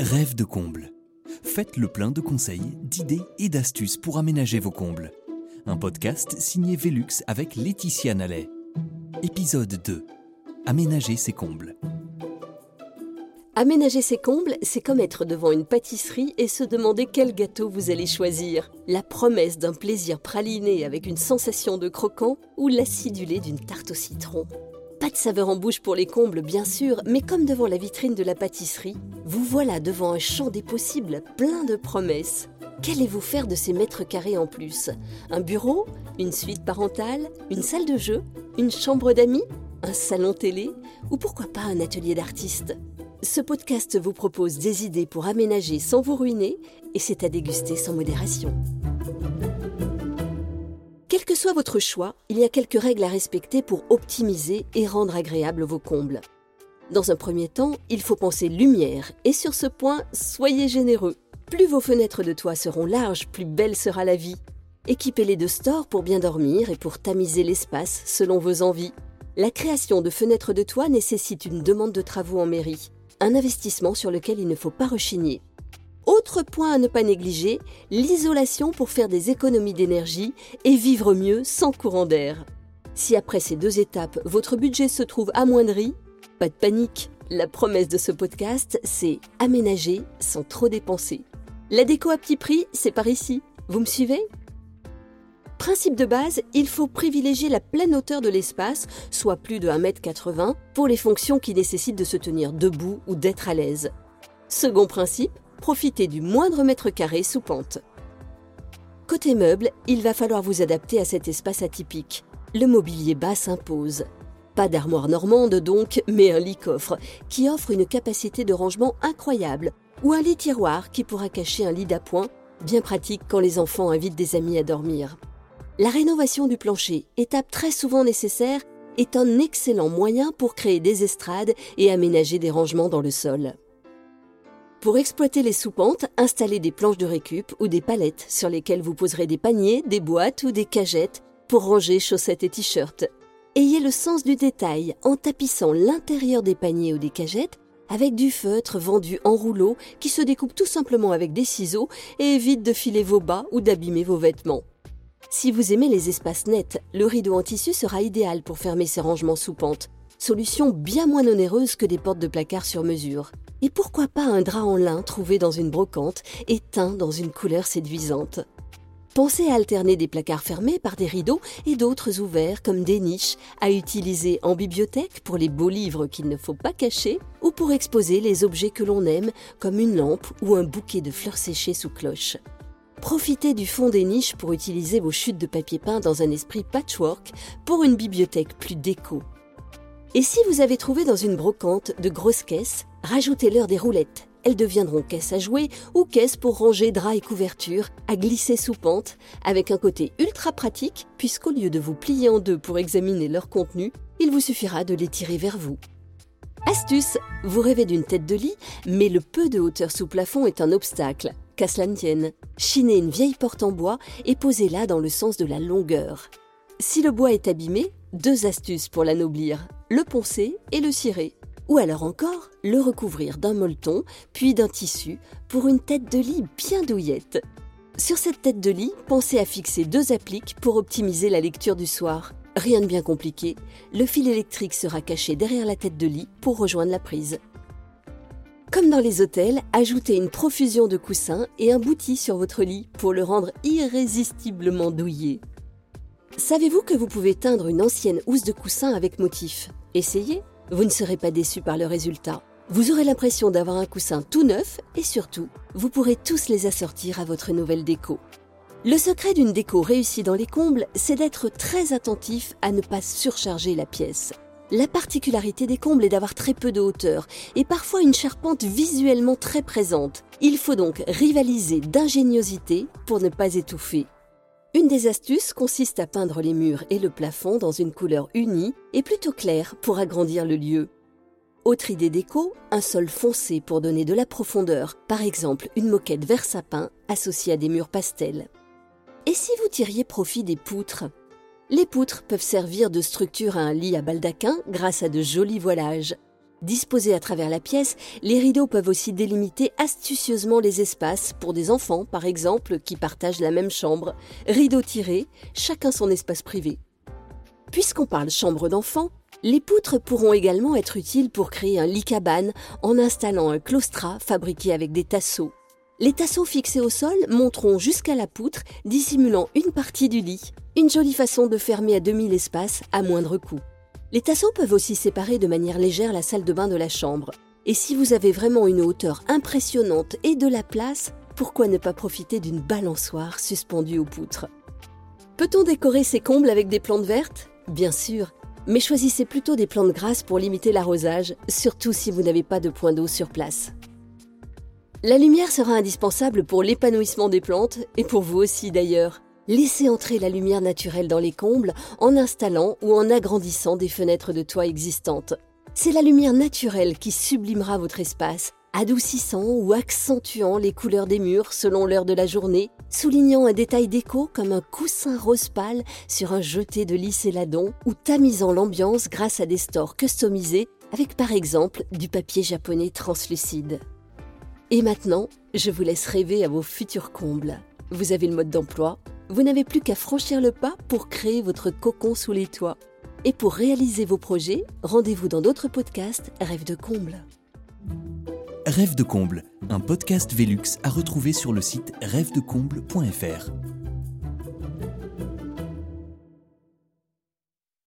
Rêve de comble. Faites le plein de conseils, d'idées et d'astuces pour aménager vos combles. Un podcast signé Velux avec Laetitia Nallet. Épisode 2. Aménager ses combles. Aménager ses combles, c'est comme être devant une pâtisserie et se demander quel gâteau vous allez choisir. La promesse d'un plaisir praliné avec une sensation de croquant ou l'acidulé d'une tarte au citron. Pas de saveur en bouche pour les combles, bien sûr, mais comme devant la vitrine de la pâtisserie, vous voilà devant un champ des possibles plein de promesses. Qu'allez-vous faire de ces mètres carrés en plus? Un bureau? Une suite parentale? Une salle de jeu? Une chambre d'amis? Un salon télé? Ou pourquoi pas un atelier d'artiste? Ce podcast vous propose des idées pour aménager sans vous ruiner et c'est à déguster sans modération. Quel que soit votre choix, il y a quelques règles à respecter pour optimiser et rendre agréables vos combles. Dans un premier temps, il faut penser lumière, et sur ce point, soyez généreux. Plus vos fenêtres de toit seront larges, plus belle sera la vie. Équipez-les de stores pour bien dormir et pour tamiser l'espace selon vos envies. La création de fenêtres de toit nécessite une demande de travaux en mairie, un investissement sur lequel il ne faut pas rechigner. Autre point à ne pas négliger, l'isolation pour faire des économies d'énergie et vivre mieux sans courant d'air. Si après ces deux étapes, votre budget se trouve amoindri, pas de panique. La promesse de ce podcast, c'est aménager sans trop dépenser. La déco à petit prix, c'est par ici. Vous me suivez? Principe de base, il faut privilégier la pleine hauteur de l'espace, soit plus de 1m80, pour les fonctions qui nécessitent de se tenir debout ou d'être à l'aise. Second principe, profitez du moindre mètre carré sous pente. Côté meubles, il va falloir vous adapter à cet espace atypique. Le mobilier bas s'impose. Pas d'armoire normande donc, mais un lit-coffre qui offre une capacité de rangement incroyable, ou un lit-tiroir qui pourra cacher un lit d'appoint, bien pratique quand les enfants invitent des amis à dormir. La rénovation du plancher, étape très souvent nécessaire, est un excellent moyen pour créer des estrades et aménager des rangements dans le sol. Pour exploiter les sous-pentes, installez des planches de récup ou des palettes sur lesquelles vous poserez des paniers, des boîtes ou des cagettes pour ranger chaussettes et t-shirts. Ayez le sens du détail en tapissant l'intérieur des paniers ou des cagettes avec du feutre vendu en rouleau qui se découpe tout simplement avec des ciseaux et évite de filer vos bas ou d'abîmer vos vêtements. Si vous aimez les espaces nets, le rideau en tissu sera idéal pour fermer ces rangements sous pente. Solution bien moins onéreuse que des portes de placard sur mesure. Et pourquoi pas un drap en lin trouvé dans une brocante et teint dans une couleur séduisante? Pensez à alterner des placards fermés par des rideaux et d'autres ouverts comme des niches à utiliser en bibliothèque pour les beaux livres qu'il ne faut pas cacher ou pour exposer les objets que l'on aime comme une lampe ou un bouquet de fleurs séchées sous cloche. Profitez du fond des niches pour utiliser vos chutes de papier peint dans un esprit patchwork pour une bibliothèque plus déco. Et si vous avez trouvé dans une brocante de grosses caisses, rajoutez-leur des roulettes elles deviendront caisses à jouer ou caisses pour ranger draps et couvertures, à glisser sous pente, avec un côté ultra pratique, puisqu'au lieu de vous plier en deux pour examiner leur contenu, il vous suffira de les tirer vers vous. Astuce Vous rêvez d'une tête de lit, mais le peu de hauteur sous plafond est un obstacle. Qu'à cela ne tienne, chinez une vieille porte en bois et posez-la dans le sens de la longueur. Si le bois est abîmé, deux astuces pour l'anoblir le poncer et le cirer ou alors encore le recouvrir d'un molleton, puis d'un tissu, pour une tête de lit bien douillette. Sur cette tête de lit, pensez à fixer deux appliques pour optimiser la lecture du soir. Rien de bien compliqué, le fil électrique sera caché derrière la tête de lit pour rejoindre la prise. Comme dans les hôtels, ajoutez une profusion de coussins et un bouti sur votre lit pour le rendre irrésistiblement douillet. Savez-vous que vous pouvez teindre une ancienne housse de coussin avec motif? Essayez vous ne serez pas déçu par le résultat. Vous aurez l'impression d'avoir un coussin tout neuf et surtout, vous pourrez tous les assortir à votre nouvelle déco. Le secret d'une déco réussie dans les combles, c'est d'être très attentif à ne pas surcharger la pièce. La particularité des combles est d'avoir très peu de hauteur et parfois une charpente visuellement très présente. Il faut donc rivaliser d'ingéniosité pour ne pas étouffer. Une des astuces consiste à peindre les murs et le plafond dans une couleur unie et plutôt claire pour agrandir le lieu. Autre idée déco, un sol foncé pour donner de la profondeur, par exemple une moquette vert sapin associée à des murs pastels. Et si vous tiriez profit des poutres? Les poutres peuvent servir de structure à un lit à baldaquin grâce à de jolis voilages. Disposés à travers la pièce, les rideaux peuvent aussi délimiter astucieusement les espaces pour des enfants, par exemple, qui partagent la même chambre. Rideaux tirés, chacun son espace privé. Puisqu'on parle chambre d'enfant, les poutres pourront également être utiles pour créer un lit cabane en installant un claustrat fabriqué avec des tasseaux. Les tasseaux fixés au sol monteront jusqu'à la poutre, dissimulant une partie du lit. Une jolie façon de fermer à demi l'espace à moindre coût. Les tasseaux peuvent aussi séparer de manière légère la salle de bain de la chambre. Et si vous avez vraiment une hauteur impressionnante et de la place, pourquoi ne pas profiter d'une balançoire suspendue aux poutres? Peut-on décorer ces combles avec des plantes vertes? Bien sûr, mais choisissez plutôt des plantes grasses pour limiter l'arrosage, surtout si vous n'avez pas de point d'eau sur place. La lumière sera indispensable pour l'épanouissement des plantes et pour vous aussi d'ailleurs. Laissez entrer la lumière naturelle dans les combles en installant ou en agrandissant des fenêtres de toit existantes. C'est la lumière naturelle qui sublimera votre espace adoucissant ou accentuant les couleurs des murs selon l'heure de la journée, soulignant un détail déco comme un coussin rose pâle sur un jeté de ladon ou tamisant l'ambiance grâce à des stores customisés avec par exemple du papier japonais translucide. Et maintenant, je vous laisse rêver à vos futurs combles. Vous avez le mode d'emploi, vous n'avez plus qu'à franchir le pas pour créer votre cocon sous les toits. Et pour réaliser vos projets, rendez-vous dans d'autres podcasts Rêve de comble. Rêve de comble, un podcast Velux à retrouver sur le site rêvedecomble.fr.